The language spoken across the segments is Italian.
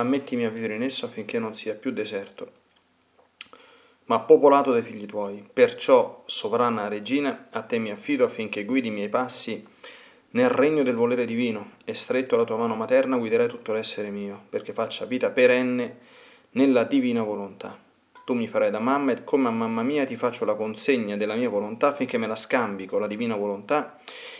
ammettimi a vivere in esso affinché non sia più deserto, ma popolato dai figli tuoi. Perciò, sovrana regina, a te mi affido affinché guidi i miei passi nel regno del volere divino e stretto alla tua mano materna guiderai tutto l'essere mio, perché faccia vita perenne nella divina volontà. Tu mi farai da mamma e come a mamma mia ti faccio la consegna della mia volontà affinché me la scambi con la divina volontà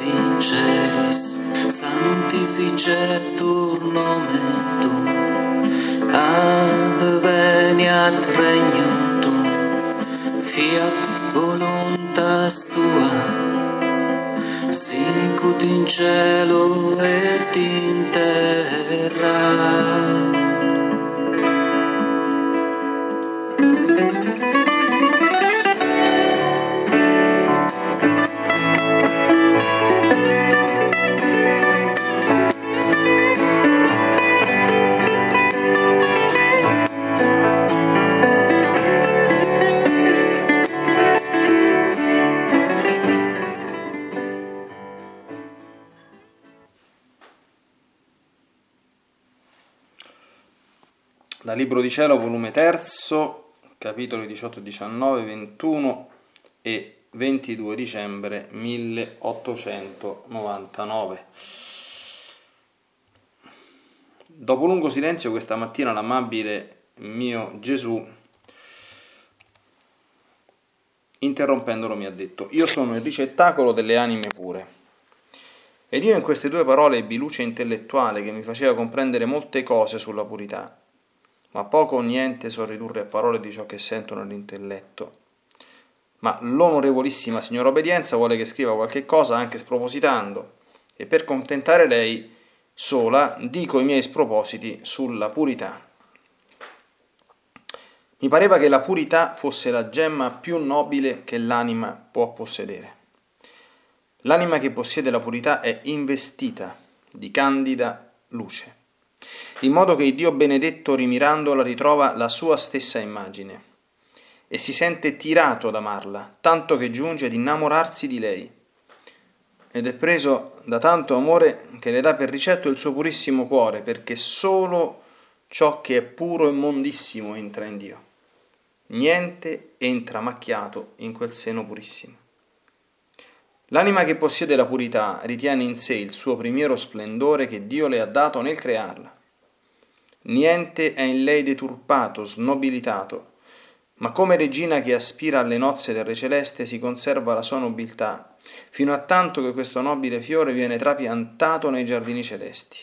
in celis, sanctificetur nomen tu adveniat regnum Tuum, fiat voluntas Tua, sicut in cielo et in terra. Di Cielo, volume 3, capitoli 18, 19, 21 e 22 dicembre 1899. Dopo lungo silenzio questa mattina l'amabile mio Gesù, interrompendolo, mi ha detto, io sono il ricettacolo delle anime pure. Ed io in queste due parole ebbi luce intellettuale che mi faceva comprendere molte cose sulla purità ma poco o niente so ridurre a parole di ciò che sento nell'intelletto. Ma l'onorevolissima signora Obbedienza vuole che scriva qualche cosa anche spropositando, e per contentare lei sola dico i miei spropositi sulla purità. Mi pareva che la purità fosse la gemma più nobile che l'anima può possedere. L'anima che possiede la purità è investita di candida luce in modo che il Dio benedetto rimirandola ritrova la sua stessa immagine e si sente tirato ad amarla, tanto che giunge ad innamorarsi di lei. Ed è preso da tanto amore che le dà per ricetto il suo purissimo cuore, perché solo ciò che è puro e mondissimo entra in Dio. niente entra macchiato in quel seno purissimo. L'anima che possiede la purità ritiene in sé il suo primiero splendore che Dio le ha dato nel crearla. Niente è in lei deturpato, snobilitato, ma come regina che aspira alle nozze del Re Celeste si conserva la sua nobiltà, fino a tanto che questo nobile fiore viene trapiantato nei giardini celesti.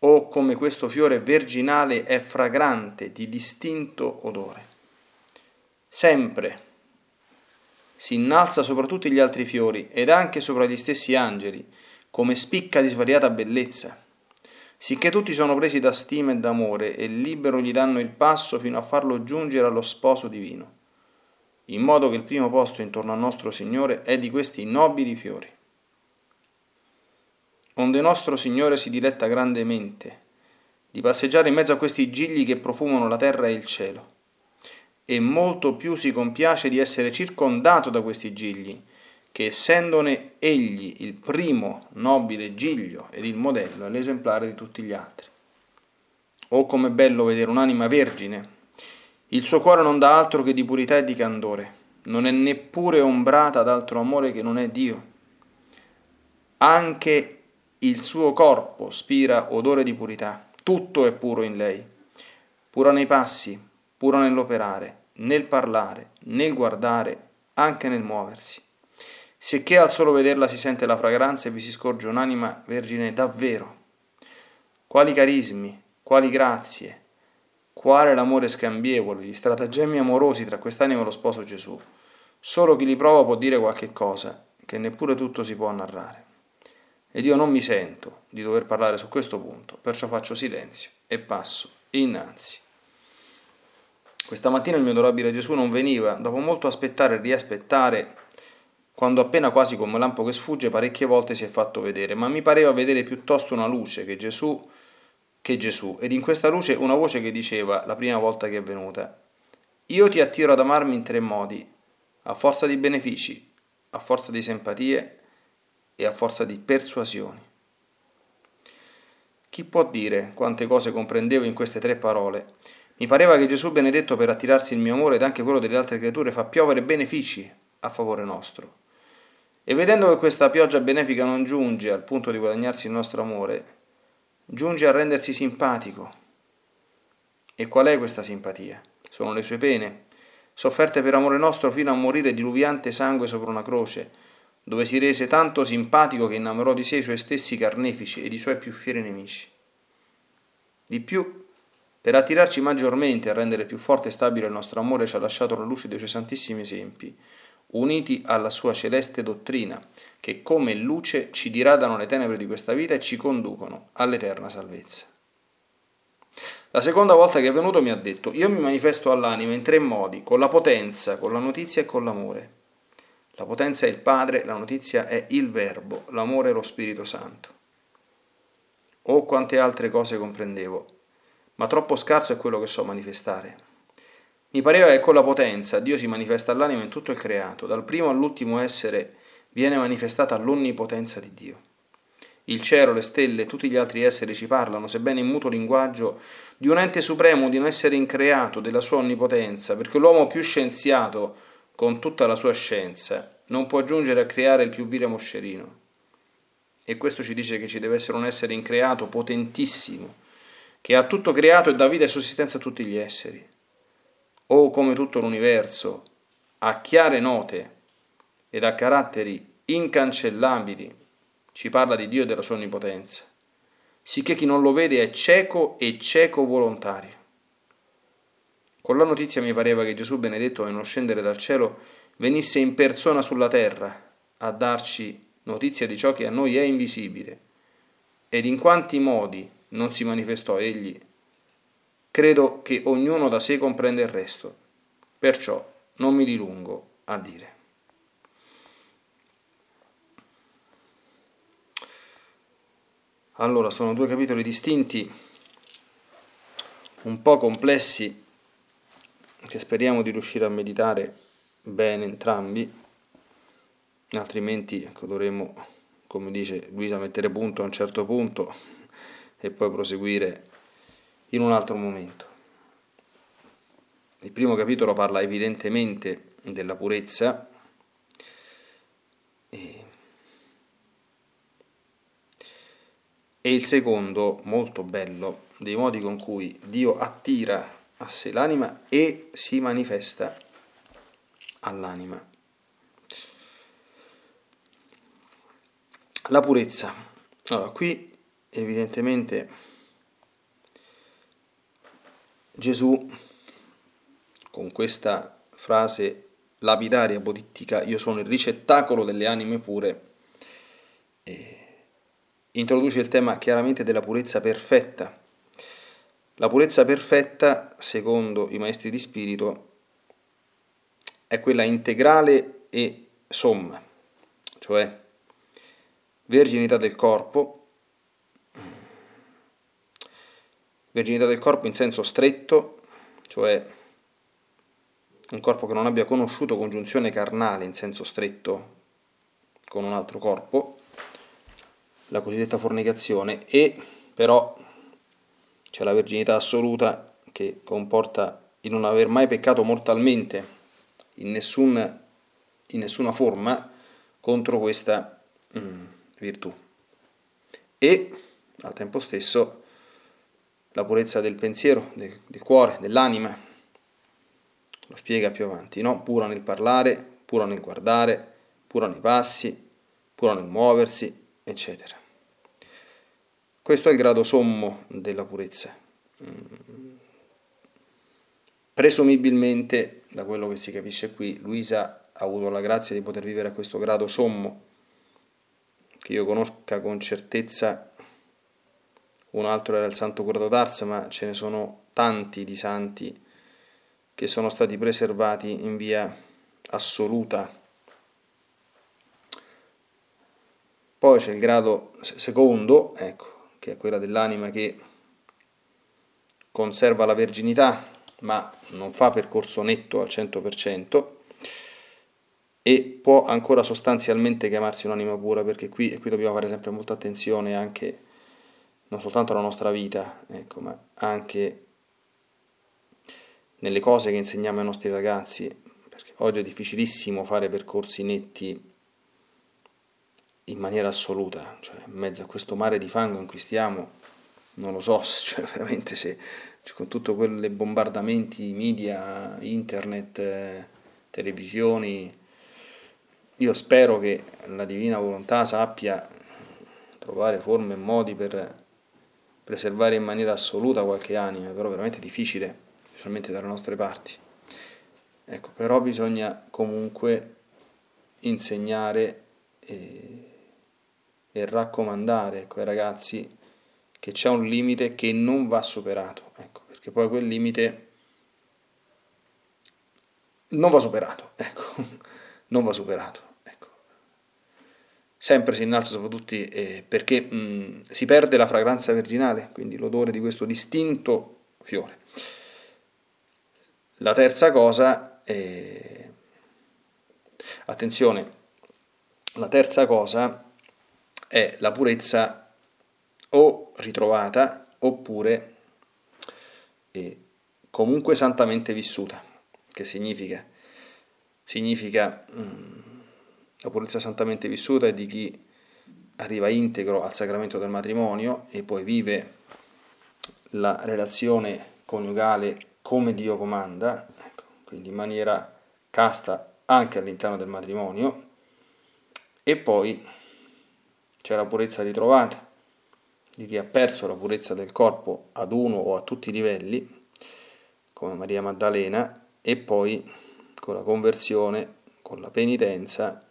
O come questo fiore virginale è fragrante di distinto odore. Sempre si innalza sopra tutti gli altri fiori ed anche sopra gli stessi angeli, come spicca di svariata bellezza sicché tutti sono presi da stima e d'amore e libero gli danno il passo fino a farlo giungere allo sposo divino, in modo che il primo posto intorno al nostro Signore è di questi nobili fiori. Onde nostro Signore si diletta grandemente di passeggiare in mezzo a questi gigli che profumano la terra e il cielo, e molto più si compiace di essere circondato da questi gigli, che essendone egli il primo nobile giglio ed il modello è l'esemplare di tutti gli altri. Oh com'è bello vedere un'anima vergine! Il suo cuore non dà altro che di purità e di candore, non è neppure ombrata d'altro amore che non è Dio. Anche il suo corpo spira odore di purità, tutto è puro in lei, pura nei passi, pura nell'operare, nel parlare, nel guardare, anche nel muoversi sicché al solo vederla si sente la fragranza e vi si scorge un'anima vergine davvero. Quali carismi, quali grazie, quale l'amore scambievole, gli stratagemmi amorosi tra quest'anima e lo sposo Gesù. Solo chi li prova può dire qualche cosa, che neppure tutto si può narrare. Ed io non mi sento di dover parlare su questo punto, perciò faccio silenzio e passo innanzi. Questa mattina il mio adorabile Gesù non veniva, dopo molto aspettare e riaspettare, quando appena quasi come un lampo che sfugge parecchie volte si è fatto vedere, ma mi pareva vedere piuttosto una luce che Gesù, che Gesù, ed in questa luce una voce che diceva, la prima volta che è venuta, io ti attiro ad amarmi in tre modi, a forza di benefici, a forza di simpatie e a forza di persuasioni. Chi può dire quante cose comprendevo in queste tre parole? Mi pareva che Gesù benedetto per attirarsi il mio amore ed anche quello delle altre creature fa piovere benefici a favore nostro. E vedendo che questa pioggia benefica non giunge al punto di guadagnarsi il nostro amore, giunge a rendersi simpatico. E qual è questa simpatia? Sono le sue pene, sofferte per amore nostro fino a morire diluviante sangue sopra una croce, dove si rese tanto simpatico che innamorò di sé i suoi stessi carnefici ed i suoi più fieri nemici. Di più, per attirarci maggiormente e rendere più forte e stabile il nostro amore, ci ha lasciato la luce dei suoi santissimi esempi, uniti alla sua celeste dottrina, che come luce ci diradano le tenebre di questa vita e ci conducono all'eterna salvezza. La seconda volta che è venuto mi ha detto, io mi manifesto all'anima in tre modi, con la potenza, con la notizia e con l'amore. La potenza è il Padre, la notizia è il Verbo, l'amore è lo Spirito Santo. Oh quante altre cose comprendevo, ma troppo scarso è quello che so manifestare. Mi pareva che con la potenza Dio si manifesta all'anima in tutto il creato, dal primo all'ultimo essere viene manifestata l'onnipotenza di Dio. Il cielo, le stelle, tutti gli altri esseri ci parlano, sebbene in muto linguaggio, di un ente supremo, di un essere increato, della sua onnipotenza, perché l'uomo più scienziato, con tutta la sua scienza, non può giungere a creare il più vile moscerino. E questo ci dice che ci deve essere un essere increato potentissimo, che ha tutto creato e dà vita e sussistenza a tutti gli esseri o come tutto l'universo, ha chiare note ed ha caratteri incancellabili, ci parla di Dio e della sua onnipotenza, sicché chi non lo vede è cieco e cieco volontario. Con la notizia mi pareva che Gesù benedetto nello scendere dal cielo venisse in persona sulla terra a darci notizia di ciò che a noi è invisibile ed in quanti modi non si manifestò egli Credo che ognuno da sé comprenda il resto, perciò non mi dilungo a dire. Allora, sono due capitoli distinti, un po' complessi, che speriamo di riuscire a meditare bene entrambi, altrimenti ecco, dovremo, come dice Luisa, mettere punto a un certo punto e poi proseguire in un altro momento. Il primo capitolo parla evidentemente della purezza e, e il secondo, molto bello, dei modi con cui Dio attira a sé l'anima e si manifesta all'anima. La purezza. Allora, qui evidentemente Gesù con questa frase lapidaria, apodittica, io sono il ricettacolo delle anime pure, introduce il tema chiaramente della purezza perfetta. La purezza perfetta, secondo i maestri di spirito, è quella integrale e somma, cioè verginità del corpo, verginità del corpo in senso stretto, cioè un corpo che non abbia conosciuto congiunzione carnale in senso stretto con un altro corpo, la cosiddetta fornicazione, e però c'è la verginità assoluta che comporta il non aver mai peccato mortalmente in, nessun, in nessuna forma contro questa mm, virtù. E al tempo stesso la purezza del pensiero, del, del cuore, dell'anima, lo spiega più avanti, no? pura nel parlare, pura nel guardare, pura nei passi, pura nel muoversi, eccetera. Questo è il grado sommo della purezza. Mm. Presumibilmente, da quello che si capisce qui, Luisa ha avuto la grazia di poter vivere a questo grado sommo, che io conosca con certezza un altro era il Santo Cordo d'Ars, ma ce ne sono tanti di santi che sono stati preservati in via assoluta. Poi c'è il grado secondo, ecco, che è quella dell'anima che conserva la verginità, ma non fa percorso netto al 100% e può ancora sostanzialmente chiamarsi un'anima pura, perché qui, qui dobbiamo fare sempre molta attenzione anche non soltanto alla nostra vita, ecco, ma anche nelle cose che insegniamo ai nostri ragazzi, perché oggi è difficilissimo fare percorsi netti in maniera assoluta, cioè in mezzo a questo mare di fango in cui stiamo, non lo so, cioè veramente se cioè, con tutti quei bombardamenti media, internet, televisioni, io spero che la divina volontà sappia trovare forme e modi per preservare in maniera assoluta qualche anima, però veramente difficile, specialmente dalle nostre parti. Ecco, però bisogna comunque insegnare e, e raccomandare ecco, ai ragazzi che c'è un limite che non va superato, ecco, perché poi quel limite non va superato, ecco, non va superato sempre si innalza sopra tutti eh, perché mh, si perde la fragranza virginale, quindi l'odore di questo distinto fiore. La terza cosa, è... attenzione, la terza cosa è la purezza o ritrovata oppure eh, comunque santamente vissuta, che significa? Significa... Mh, la purezza santamente vissuta è di chi arriva integro al sacramento del matrimonio e poi vive la relazione coniugale come Dio comanda, ecco, quindi in maniera casta anche all'interno del matrimonio, e poi c'è la purezza ritrovata di chi ha perso la purezza del corpo ad uno o a tutti i livelli, come Maria Maddalena, e poi con la conversione, con la penitenza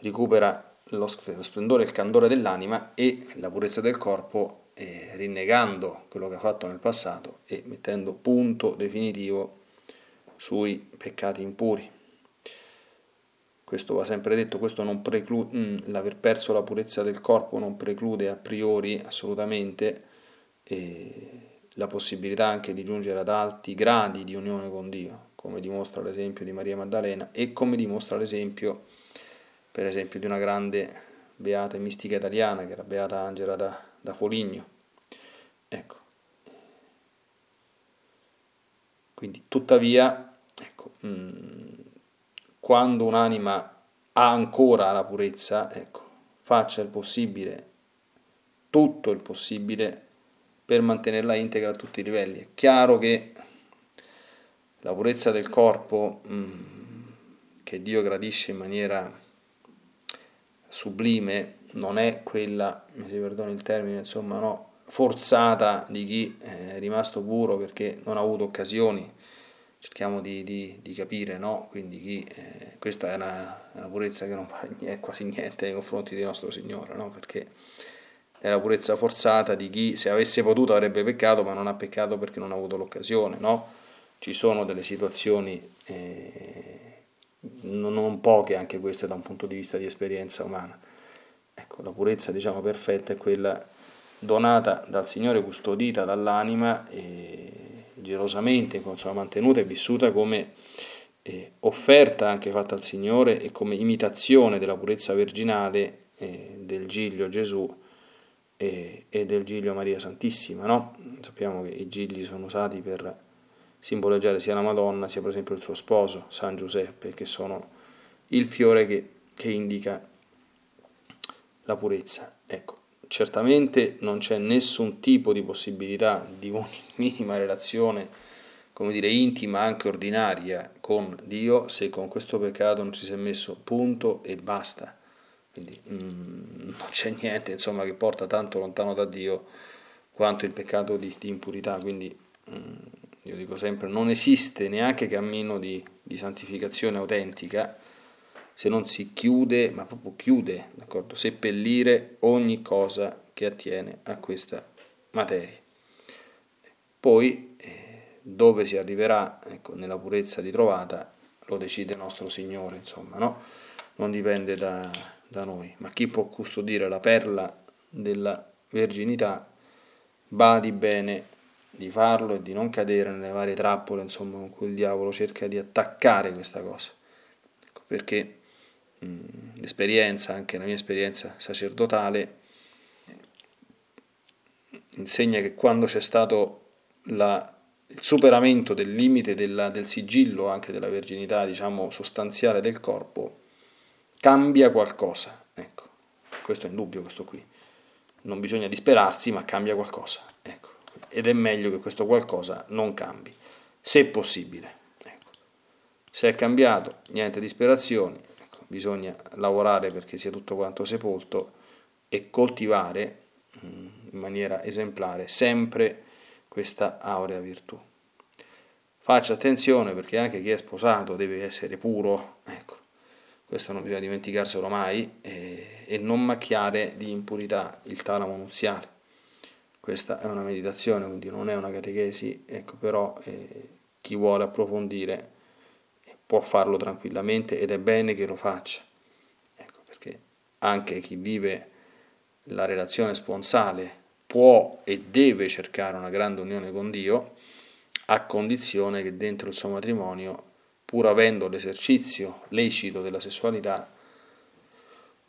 recupera lo splendore il candore dell'anima e la purezza del corpo, eh, rinnegando quello che ha fatto nel passato e mettendo punto definitivo sui peccati impuri. Questo va sempre detto, questo non preclude, mm, l'aver perso la purezza del corpo non preclude a priori assolutamente eh, la possibilità anche di giungere ad alti gradi di unione con Dio, come dimostra l'esempio di Maria Maddalena e come dimostra l'esempio per esempio di una grande beata e mistica italiana che era Beata Angela da, da Foligno. Ecco. Quindi, tuttavia, ecco, mh, mm, quando un'anima ha ancora la purezza, ecco, faccia il possibile, tutto il possibile per mantenerla integra a tutti i livelli. È chiaro che la purezza del corpo mh, mm, che Dio gradisce in maniera sublime non è quella, mi si perdoni il termine, insomma, no, forzata di chi è rimasto puro perché non ha avuto occasioni. Cerchiamo di, di, di capire, no? Quindi chi, eh, questa è una, una, purezza che non fa quasi niente nei confronti di nostro Signore, no? Perché è la purezza forzata di chi se avesse potuto avrebbe peccato, ma non ha peccato perché non ha avuto l'occasione, no? Ci sono delle situazioni eh, non poche anche queste da un punto di vista di esperienza umana. Ecco, la purezza diciamo perfetta è quella donata dal Signore, custodita dall'anima e gelosamente insomma, mantenuta e vissuta come eh, offerta anche fatta al Signore e come imitazione della purezza virginale eh, del Giglio Gesù e, e, del Giglio Maria Santissima. No? Sappiamo che i gigli sono usati per simboleggiare sia la Madonna sia per esempio il suo sposo, San Giuseppe, che sono il fiore che, che indica la purezza. Ecco, certamente non c'è nessun tipo di possibilità di minima relazione, come dire, intima, anche ordinaria, con Dio se con questo peccato non ci si è messo punto e basta. Quindi mm, non c'è niente insomma, che porta tanto lontano da Dio quanto il peccato di, di impurità. Quindi mm, io dico sempre, non esiste neanche cammino di, di santificazione autentica se non si chiude, ma proprio chiude, d'accordo? seppellire ogni cosa che attiene a questa materia. Poi, eh, dove si arriverà ecco, nella purezza ritrovata, lo decide nostro Signore, insomma, no? non dipende da, da noi, ma chi può custodire la perla della verginità, badi bene di farlo e di non cadere nelle varie trappole, insomma, con cui il diavolo cerca di attaccare questa cosa. Ecco, perché l'esperienza, anche la mia esperienza sacerdotale, insegna che quando c'è stato la, il superamento del limite della, del sigillo, anche della verginità, diciamo, sostanziale del corpo, cambia qualcosa. Ecco, questo è indubbio, questo qui. Non bisogna disperarsi, ma cambia qualcosa. Ecco. Ed è meglio che questo qualcosa non cambi, se possibile. Ecco. Se è cambiato, niente disperazioni, bisogna lavorare perché sia tutto quanto sepolto e coltivare mm, in maniera esemplare sempre questa aurea virtù. Faccia attenzione perché anche chi è sposato deve essere puro, ecco, questo non bisogna dimenticarselo mai, e, e non macchiare di impurità il talamo nuziale. Questa è una meditazione, quindi non è una catechesi, ecco, però eh, chi vuole approfondire può farlo tranquillamente ed è bene che lo faccia. Ecco, perché anche chi vive la relazione sponsale può e deve cercare una grande unione con Dio, a condizione che dentro il suo matrimonio, pur avendo l'esercizio lecito della sessualità,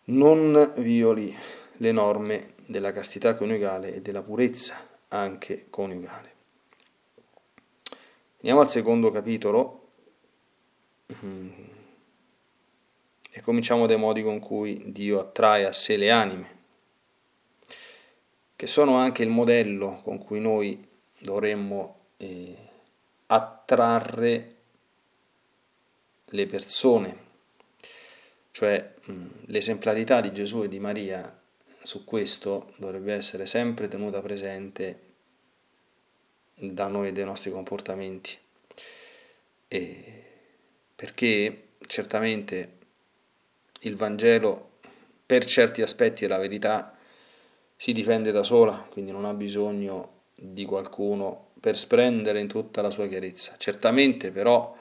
non violi le norme della castità coniugale e della purezza anche coniugale. Andiamo al secondo capitolo, e cominciamo dai modi con cui Dio attrae a sé le anime, che sono anche il modello con cui noi dovremmo eh, attrarre le persone, cioè mh, l'esemplarità di Gesù e di Maria su questo dovrebbe essere sempre tenuta presente da noi e dai nostri comportamenti. E perché certamente il Vangelo per certi aspetti è la verità, si difende da sola, quindi non ha bisogno di qualcuno per splendere in tutta la sua chiarezza. Certamente però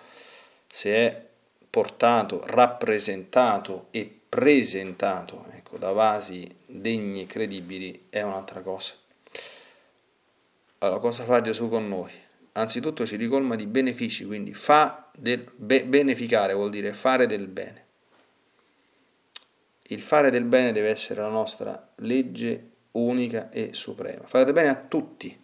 se è portato, rappresentato e presentato ecco, da vasi degni e credibili è un'altra cosa. Allora, cosa fa Gesù con noi? Anzitutto ci ricolma di benefici, quindi fa del, be, beneficare vuol dire fare del bene. Il fare del bene deve essere la nostra legge unica e suprema. Fare del bene a tutti,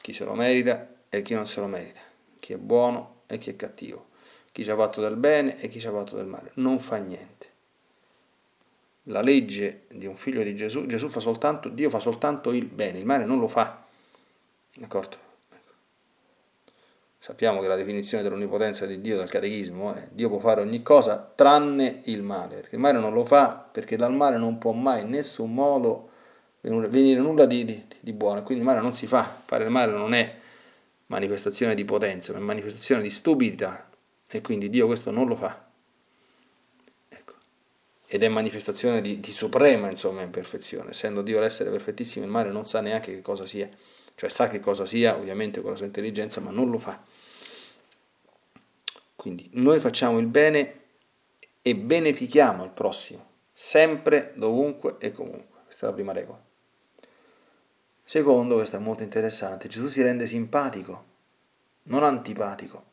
chi se lo merita e chi non se lo merita. chi è buono e chi è cattivo, chi ci ha fatto del bene e chi ci ha fatto del male. Non fa niente. La legge di un figlio di Gesù, Gesù fa soltanto, Dio fa soltanto il bene, il male non lo fa. D'accordo? Sappiamo che la definizione dell'onnipotenza di Dio dal catechismo è Dio può fare ogni cosa tranne il male, perché il male non lo fa perché dal male non può mai in nessun modo venire nulla di, di, di buono, quindi il male non si fa, fare il male non è manifestazione di potenza, ma è manifestazione di stupidità e quindi Dio questo non lo fa. Ed è manifestazione di, di suprema insomma imperfezione, essendo Dio l'essere perfettissimo, il male non sa neanche che cosa sia, cioè sa che cosa sia ovviamente con la sua intelligenza, ma non lo fa. Quindi noi facciamo il bene e benefichiamo il prossimo, sempre, dovunque e comunque. Questa è la prima regola. Secondo, questo è molto interessante, Gesù si rende simpatico, non antipatico.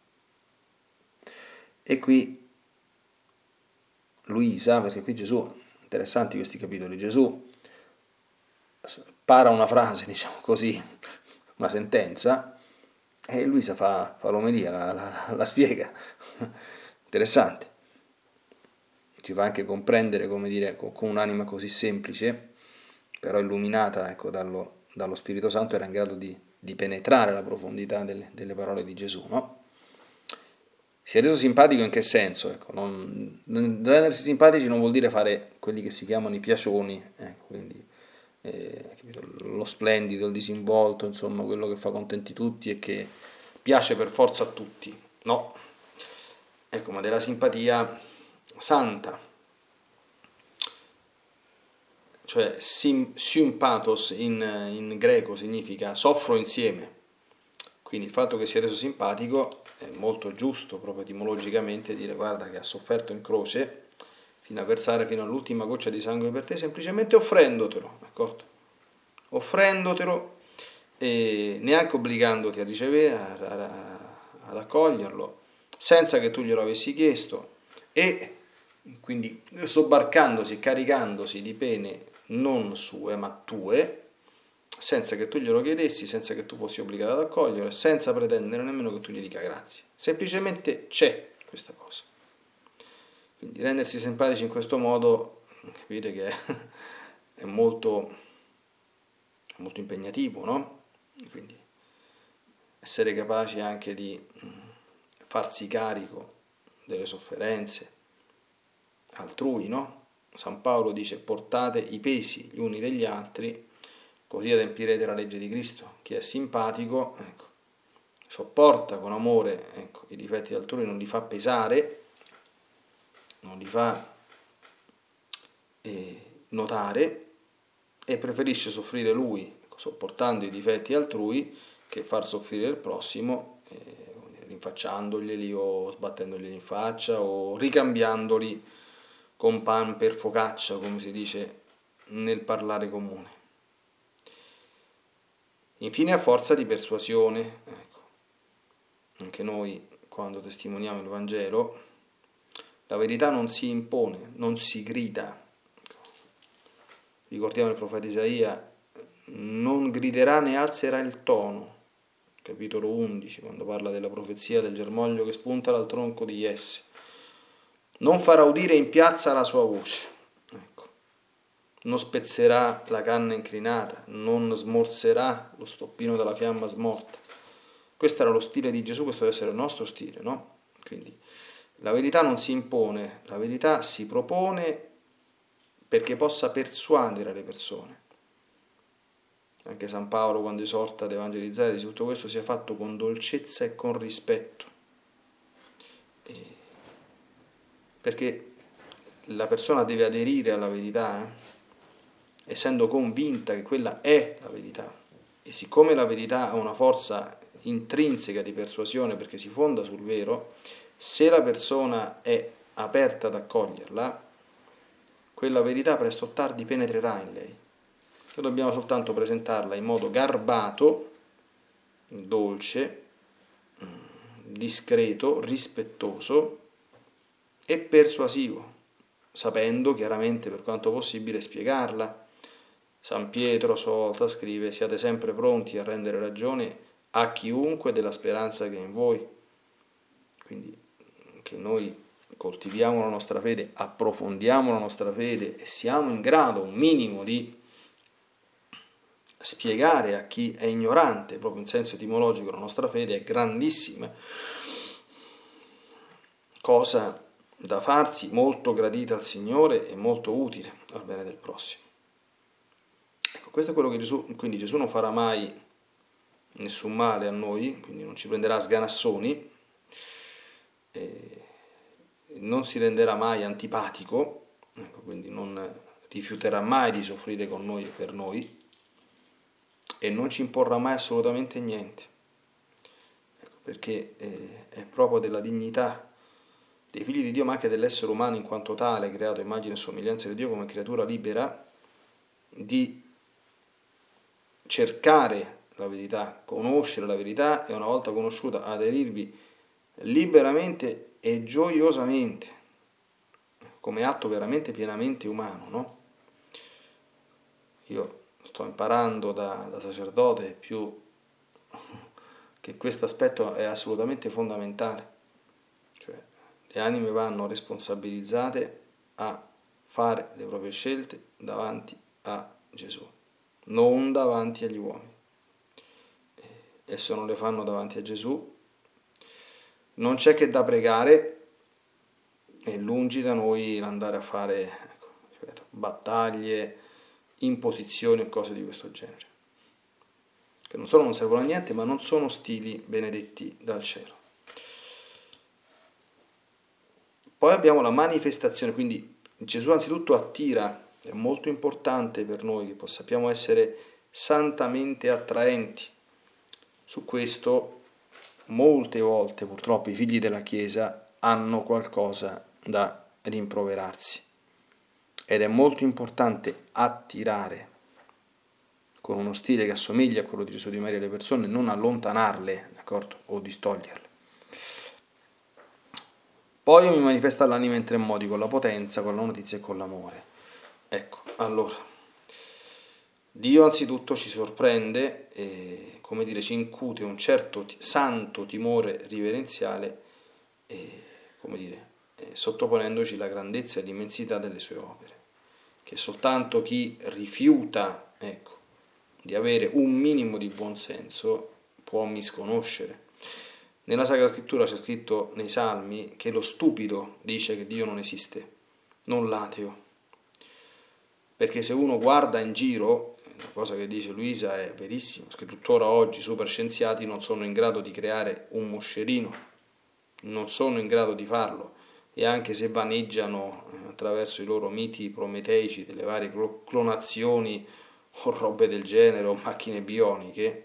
E qui Luisa, perché qui Gesù, interessanti questi capitoli, Gesù para una frase, diciamo così, una sentenza, e Luisa fa, fa l'omelia, la, la, la spiega. Interessante. Ci fa anche comprendere, come dire, con, con un'anima così semplice, però illuminata ecco, dallo, dallo, Spirito Santo, era in grado di, di penetrare la profondità delle, delle, parole di Gesù. No? Si è reso simpatico in che senso? Ecco, non, rendersi simpatici non vuol dire fare quelli che si chiamano i piacioni, ecco, quindi eh, lo splendido, il disinvolto, insomma, quello che fa contenti tutti e che piace per forza a tutti. No, ecco, ma della simpatia santa, cioè sim, sympathos in, in greco significa soffro insieme. Quindi il fatto che sia reso simpatico è molto giusto proprio etimologicamente dire guarda che ha sofferto in croce fino a versare fino all'ultima goccia di sangue per te, semplicemente offrendotelo, d'accordo? Offrendotelo e neanche obbligandoti a ricevere, a, a, ad accoglierlo, senza che tu glielo avessi chiesto e quindi sobbarcandosi caricandosi di pene non sue ma tue, senza che tu glielo chiedessi, senza che tu fossi obbligato ad accogliere, senza pretendere nemmeno che tu gli dica grazie. Semplicemente c'è questa cosa. Quindi rendersi simpatici in questo modo, capite che è molto, molto impegnativo, no? Quindi essere capaci anche di mm, farsi carico delle sofferenze altrui, no? San Paolo dice portate i pesi gli uni degli altri, così adempirete la legge di Cristo. Chi è simpatico, ecco, sopporta con amore ecco, i difetti altrui, non li fa pesare non li fa eh, notare e preferisce soffrire lui sopportando i difetti altrui che far soffrire il prossimo eh, rinfacciandoglieli o sbattendoglieli in faccia o ricambiandoli con pan per focaccia come si dice nel parlare comune infine a forza di persuasione ecco, anche noi quando testimoniamo il Vangelo la verità non si impone, non si grida. Ricordiamo il profeta Isaia, non griderà né alzerà il tono, capitolo 11, quando parla della profezia del germoglio che spunta dal tronco di Jesse. Non farà udire in piazza la sua voce. Non spezzerà la canna inclinata, non smorzerà lo stoppino della fiamma smorta. Questo era lo stile di Gesù, questo deve essere il nostro stile, no? Quindi la verità non si impone, la verità si propone perché possa persuadere le persone. Anche San Paolo quando esorta ad evangelizzare dice tutto questo sia fatto con dolcezza e con rispetto. E perché la persona deve aderire alla verità, eh? Essendo convinta che quella è la verità. E siccome la verità ha una forza intrinseca di persuasione perché si fonda sul vero, se la persona è aperta ad accoglierla, quella verità presto o tardi penetrerà in lei. Noi dobbiamo soltanto presentarla in modo garbato, dolce, mm, discreto, rispettoso e persuasivo, sapendo chiaramente per quanto possibile spiegarla. San Pietro a sua volta scrive siate sempre pronti a rendere ragione a chiunque della speranza che è in voi quindi che noi coltiviamo la nostra fede, approfondiamo la nostra fede e siamo in grado un minimo di spiegare a chi è ignorante, proprio in senso etimologico, la nostra fede è grandissima, cosa da farsi molto gradita al Signore e molto utile al bene del prossimo. Ecco, questo è quello che Gesù, quindi Gesù non farà mai nessun male a noi, quindi non ci prenderà sganassoni, non si renderà mai antipatico, ecco, quindi non rifiuterà mai di soffrire con noi e per noi, e non ci imporrà mai assolutamente niente, ecco, perché eh, è proprio della dignità dei figli di Dio, ma anche dell'essere umano in quanto tale, creato immagine e somiglianza di Dio come creatura libera, di cercare la verità, conoscere la verità e una volta conosciuta aderirvi liberamente e gioiosamente, come atto veramente pienamente umano, no? Io sto imparando da, da sacerdote più che questo aspetto è assolutamente fondamentale, cioè le anime vanno responsabilizzate a fare le proprie scelte davanti a Gesù, non davanti agli uomini. E se non le fanno davanti a Gesù, non c'è che da pregare e lungi da noi andare a fare ecco, battaglie, imposizioni o cose di questo genere, che non solo non servono a niente, ma non sono stili benedetti dal cielo. Poi abbiamo la manifestazione, quindi Gesù anzitutto attira, è molto importante per noi che sappiamo essere santamente attraenti. Su questo molte volte purtroppo i figli della Chiesa hanno qualcosa da rimproverarsi ed è molto importante attirare con uno stile che assomiglia a quello di Gesù di Maria le persone, non allontanarle, d'accordo? O distoglierle. Poi mi manifesta l'anima in tre modi, con la potenza, con la notizia e con l'amore. Ecco, allora, Dio anzitutto ci sorprende, e, come dire, ci incute un certo santo timore riverenziale, e, come dire, sottoponendoci la grandezza e l'immensità delle sue opere che soltanto chi rifiuta ecco, di avere un minimo di buonsenso può misconoscere. Nella Sacra Scrittura c'è scritto nei Salmi che lo stupido dice che Dio non esiste, non l'ateo. Perché se uno guarda in giro, la cosa che dice Luisa è verissima, perché tuttora oggi i superscienziati non sono in grado di creare un moscerino, non sono in grado di farlo. E anche se vaneggiano eh, attraverso i loro miti prometeici delle varie clonazioni o robe del genere o macchine bioniche,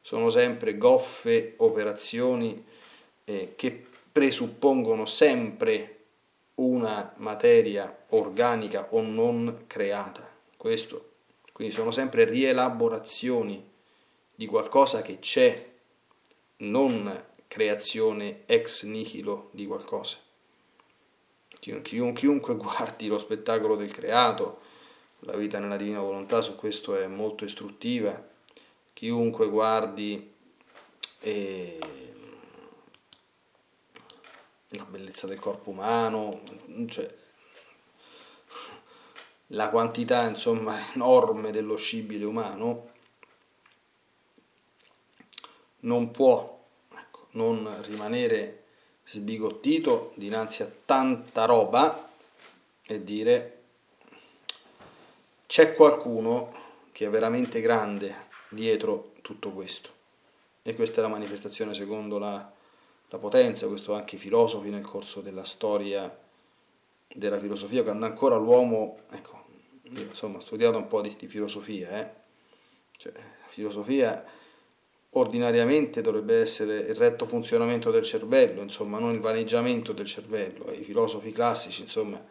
sono sempre goffe operazioni eh, che presuppongono sempre una materia organica o non creata. Questo, quindi sono sempre rielaborazioni di qualcosa che c'è, non creazione ex nihilo di qualcosa. Chiunque guardi lo spettacolo del creato, la vita nella divina volontà, su questo è molto istruttiva. Chiunque guardi eh, la bellezza del corpo umano, cioè, la quantità insomma enorme dello scibile umano, non può ecco, non rimanere sbigottito dinanzi a tanta roba e dire c'è qualcuno che è veramente grande dietro tutto questo. E questa è la manifestazione secondo la, la potenza, questo anche i filosofi nel corso della storia della filosofia, quando ancora l'uomo, ecco, insomma studiato un po' di, di filosofia, eh? cioè, filosofia ordinariamente dovrebbe essere il retto funzionamento del cervello, insomma, non il vaneggiamento del cervello. I filosofi classici, insomma,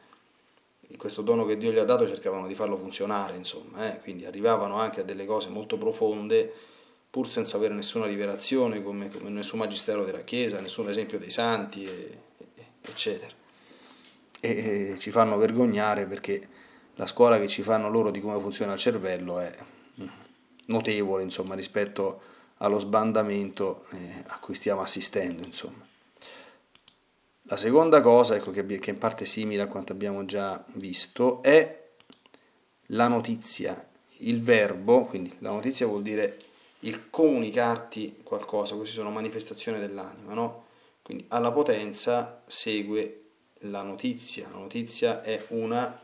questo dono che Dio gli ha dato cercavano di farlo funzionare, insomma, eh? quindi arrivavano anche a delle cose molto profonde pur senza avere nessuna rivelazione, come, come nessun magistero della Chiesa, nessun esempio dei santi, e, e, eccetera. E, e ci fanno vergognare perché la scuola che ci fanno loro di come funziona il cervello è notevole, insomma, rispetto allo sbandamento eh, a cui stiamo assistendo, insomma. La seconda cosa, ecco, che, che in parte simile a quanto abbiamo già visto, è la notizia, il verbo, quindi la notizia vuol dire il comunicarti qualcosa, queste sono manifestazioni dell'anima, no? Quindi alla potenza segue la notizia, la notizia è un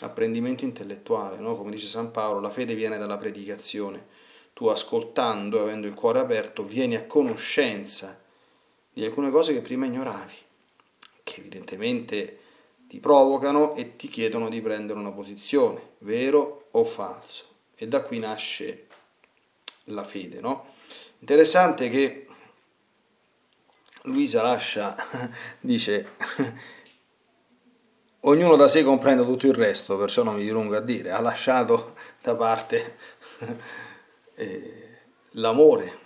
apprendimento intellettuale, no? come dice San Paolo, la fede viene dalla predicazione, tu ascoltando, avendo il cuore aperto, vieni a conoscenza di alcune cose che prima ignoravi, che evidentemente ti provocano e ti chiedono di prendere una posizione, vero o falso. E da qui nasce la fede, no? Interessante che Luisa lascia, dice, ognuno da sé comprende tutto il resto, perciò non mi dilungo a dire, ha lasciato da parte eh, l'amore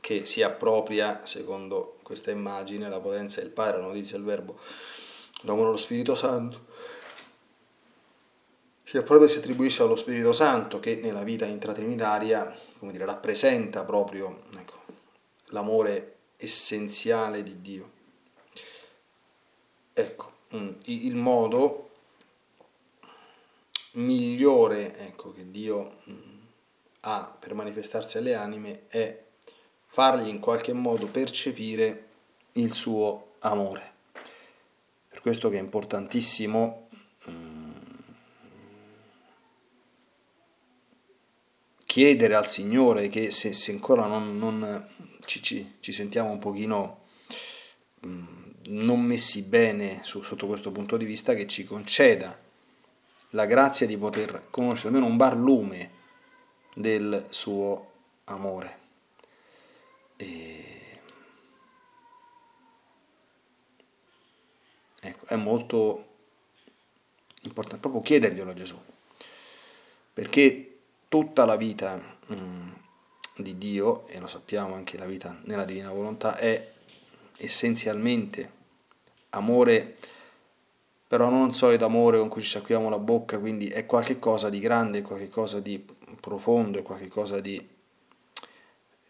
che si appropria, secondo questa immagine, la potenza del Padre, la notizia del Verbo, l'amore allo Spirito Santo, si appropria e si attribuisce allo Spirito Santo che nella vita intratrinitaria, dire, rappresenta proprio ecco, l'amore essenziale di Dio. Ecco, mm, il modo migliore ecco, che Dio mm, ha per manifestarsi alle anime è fargli in qualche modo percepire il suo amore. Per questo che è importantissimo mm, chiedere al Signore che se, se ancora non, non ci, ci, ci, sentiamo un pochino mm, non messi bene su, sotto questo punto di vista, che ci conceda la grazia di poter conoscere almeno un barlume del suo amore. E... Ecco, è molto importante proprio chiederglielo a Gesù, perché tutta la vita mm, di Dio, e lo sappiamo anche la vita nella divina volontà, è essenzialmente amore, però non solito amore con cui ci sciacquiamo la bocca, quindi è qualcosa di grande, qualcosa di profondo, qualcosa di,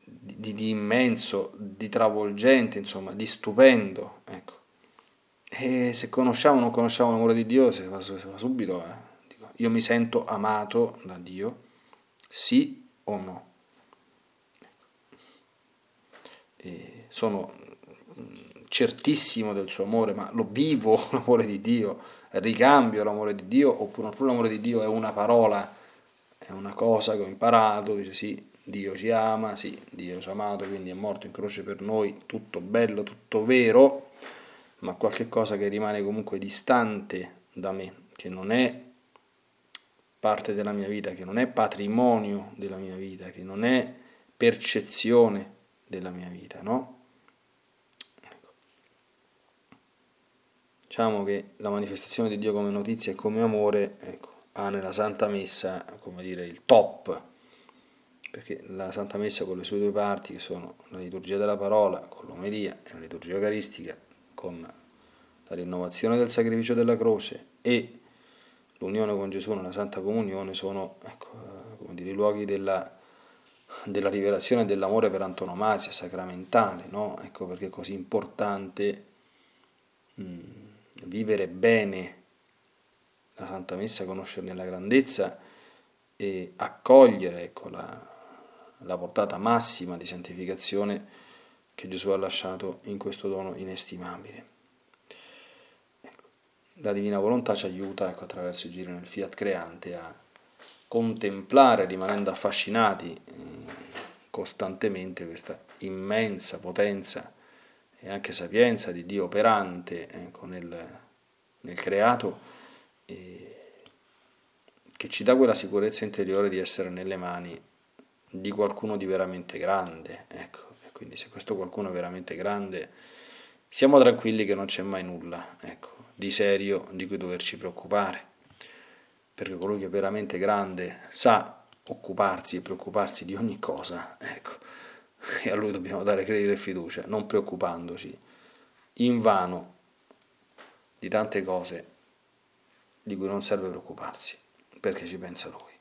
di, di, immenso, di travolgente, insomma, di stupendo. Ecco. E se conosciamo o non conosciamo l'amore di Dio, si fa, si fa subito. Eh. Io mi sento amato da Dio, sì o no? E sono certissimo del suo amore, ma lo vivo l'amore di Dio, ricambio l'amore di Dio, oppure l'amore di Dio è una parola, è una cosa che ho imparato, dice sì, Dio ci ama, sì, Dio ci ha amato, quindi è morto in croce per noi, tutto bello, tutto vero, ma qualche cosa che rimane comunque distante da me, che non è parte della mia vita, che non è patrimonio della mia vita, che non è percezione della mia vita, no? Diciamo che la manifestazione di Dio come notizia e come amore ecco, ha nella Santa Messa, come dire, il top, perché la Santa Messa con le sue due parti, che sono la liturgia della parola, con l'omelia, e la liturgia eucaristica, con la rinnovazione del sacrificio della croce e l'unione con Gesù nella Santa Comunione, sono ecco, come dire, i luoghi della, della rivelazione dell'amore per antonomasia, sacramentale, no? Ecco perché è così importante. Mm, vivere bene la Santa Messa, conoscerne la grandezza e accogliere ecco, la, la portata massima di santificazione che Gesù ha lasciato in questo dono inestimabile. La divina volontà ci aiuta ecco, attraverso il giro nel fiat creante a contemplare, rimanendo affascinati eh, costantemente, questa immensa potenza e anche sapienza di Dio operante ecco, nel, nel, creato, che ci dà quella sicurezza interiore di essere nelle mani di qualcuno di veramente grande. Ecco. Quindi se questo qualcuno è veramente grande, siamo tranquilli che non c'è mai nulla ecco, di serio di cui doverci preoccupare, perché colui che è veramente grande sa occuparsi e preoccuparsi di ogni cosa. Ecco e a lui dobbiamo dare credito e fiducia, non preoccupandoci in vano di tante cose di cui non serve preoccuparsi, perché ci pensa lui.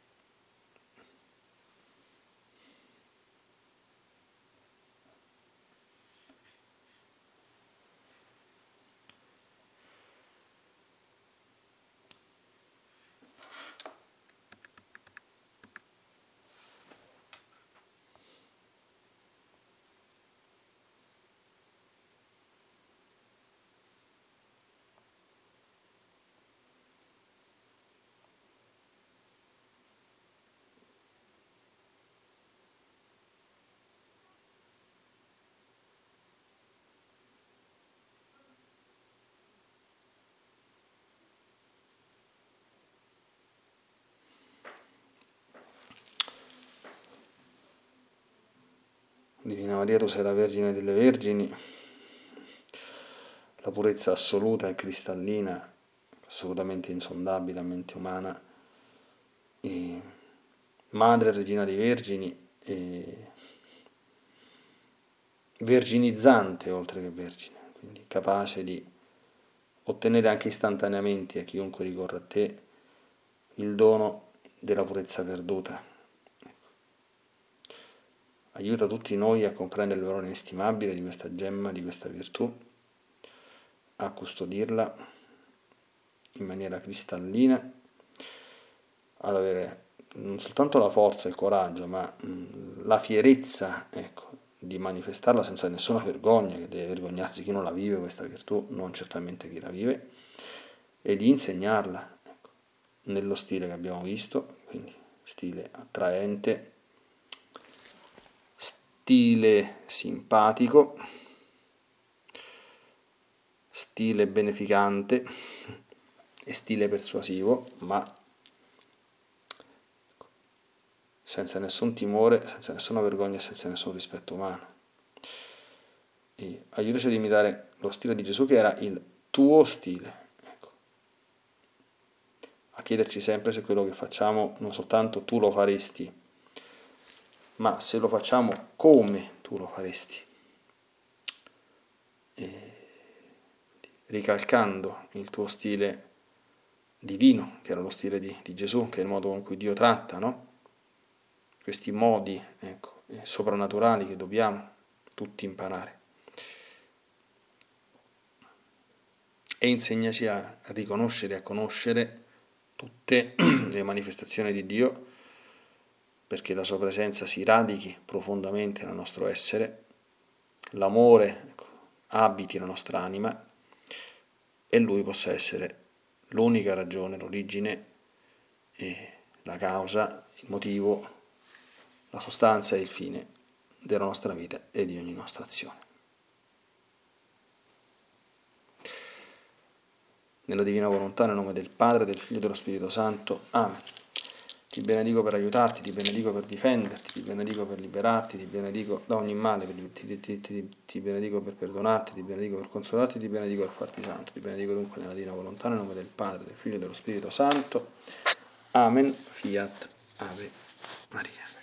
Divina Maria, tu sei la Vergine delle Vergini, la purezza assoluta e cristallina, assolutamente insondabile a mente umana, e Madre Regina dei Vergini, e verginizzante oltre che vergine, quindi capace di ottenere anche istantaneamente a chiunque ricorra a te il dono della purezza perduta. Aiuta tutti noi a comprendere il valore inestimabile di questa gemma, di questa virtù, a custodirla in maniera cristallina, ad avere non soltanto la forza e il coraggio, ma la fierezza ecco, di manifestarla senza nessuna vergogna, che deve vergognarsi chi non la vive questa virtù, non certamente chi la vive, e di insegnarla ecco, nello stile che abbiamo visto, quindi stile attraente, stile simpatico, stile beneficante e stile persuasivo, ma senza nessun timore, senza nessuna vergogna, senza nessun rispetto umano. E aiutaci ad imitare lo stile di Gesù che era il tuo stile. Ecco. A chiederci sempre se quello che facciamo non soltanto tu lo faresti, ma se lo facciamo come tu lo faresti. E ricalcando il tuo stile divino, che era lo stile di, di Gesù, che è il modo con cui Dio tratta, no? questi modi ecco, soprannaturali che dobbiamo tutti imparare. E insegnaci a riconoscere a conoscere tutte le manifestazioni di Dio perché la sua presenza si radichi profondamente nel nostro essere, l'amore ecco, abiti la nostra anima e lui possa essere l'unica ragione, l'origine, la causa, il motivo la sostanza e il fine della nostra vita e di ogni nostra azione. Nella divina volontà, nel nome del Padre, del Figlio e dello Spirito Santo. Amen. Ti benedico per aiutarti, ti benedico per difenderti, ti benedico per liberarti, ti benedico da ogni male, ti, ti, ti, ti benedico per perdonarti, ti benedico per consolarti, ti benedico per farti santo, ti benedico dunque nella divina volontà, nel nome del Padre, del Figlio e dello Spirito Santo. Amen. Fiat. Ave Maria.